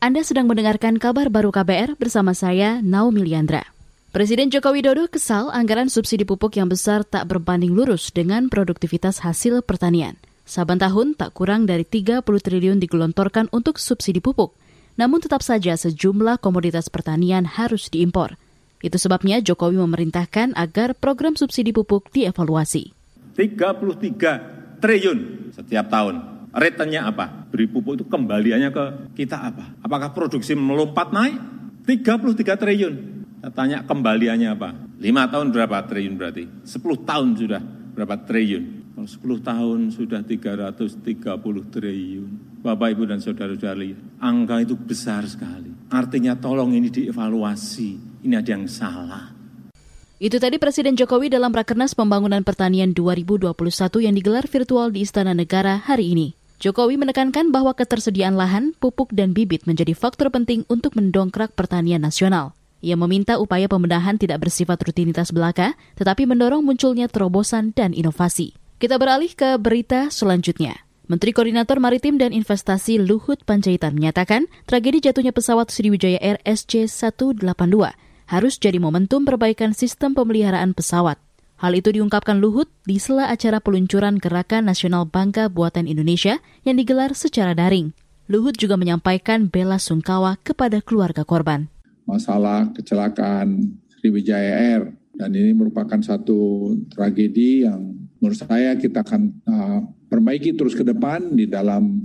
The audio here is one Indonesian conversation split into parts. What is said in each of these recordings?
Anda sedang mendengarkan kabar baru KBR bersama saya, Naomi Liandra. Presiden Joko Widodo kesal anggaran subsidi pupuk yang besar tak berbanding lurus dengan produktivitas hasil pertanian. Saban tahun tak kurang dari 30 triliun digelontorkan untuk subsidi pupuk. Namun tetap saja sejumlah komoditas pertanian harus diimpor. Itu sebabnya Jokowi memerintahkan agar program subsidi pupuk dievaluasi. 33 triliun setiap tahun Retenya apa? Beri pupuk itu kembaliannya ke kita apa? Apakah produksi melompat naik? 33 triliun. Saya tanya kembaliannya apa? 5 tahun berapa triliun berarti? 10 tahun sudah berapa triliun? Kalau 10 tahun sudah 330 triliun. Bapak, Ibu, dan Saudara-saudari, angka itu besar sekali. Artinya tolong ini dievaluasi. Ini ada yang salah. Itu tadi Presiden Jokowi dalam Rakernas Pembangunan Pertanian 2021 yang digelar virtual di Istana Negara hari ini. Jokowi menekankan bahwa ketersediaan lahan, pupuk, dan bibit menjadi faktor penting untuk mendongkrak pertanian nasional. Ia meminta upaya pembenahan tidak bersifat rutinitas belaka, tetapi mendorong munculnya terobosan dan inovasi. Kita beralih ke berita selanjutnya. Menteri Koordinator Maritim dan Investasi Luhut Panjaitan menyatakan tragedi jatuhnya pesawat Sriwijaya Air SC-182 harus jadi momentum perbaikan sistem pemeliharaan pesawat. Hal itu diungkapkan Luhut di sela acara peluncuran Gerakan Nasional Bangga Buatan Indonesia yang digelar secara daring. Luhut juga menyampaikan bela sungkawa kepada keluarga korban. Masalah kecelakaan Sriwijaya Air dan ini merupakan satu tragedi yang menurut saya kita akan uh, perbaiki terus ke depan di dalam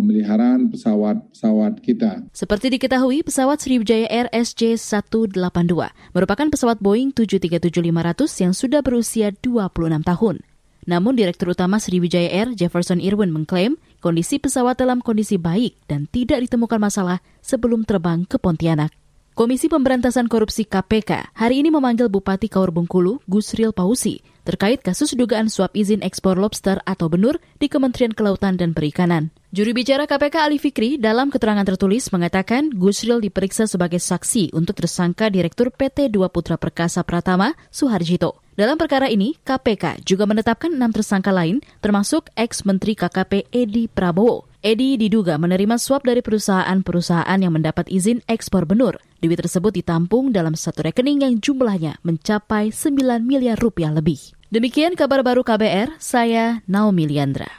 pemeliharaan pesawat-pesawat kita. Seperti diketahui, pesawat Sriwijaya Air SJ182 merupakan pesawat Boeing 737-500 yang sudah berusia 26 tahun. Namun Direktur Utama Sriwijaya Air Jefferson Irwin mengklaim kondisi pesawat dalam kondisi baik dan tidak ditemukan masalah sebelum terbang ke Pontianak. Komisi Pemberantasan Korupsi KPK hari ini memanggil Bupati Kaur Bengkulu, Gusril Pausi, terkait kasus dugaan suap izin ekspor lobster atau benur di Kementerian Kelautan dan Perikanan. Juri bicara KPK Ali Fikri dalam keterangan tertulis mengatakan Gusril diperiksa sebagai saksi untuk tersangka Direktur PT Dua Putra Perkasa Pratama, Suharjito. Dalam perkara ini, KPK juga menetapkan enam tersangka lain, termasuk ex-Menteri KKP Edi Prabowo. Edi diduga menerima suap dari perusahaan-perusahaan yang mendapat izin ekspor benur. Duit tersebut ditampung dalam satu rekening yang jumlahnya mencapai 9 miliar rupiah lebih. Demikian kabar baru KBR, saya Naomi Liandra.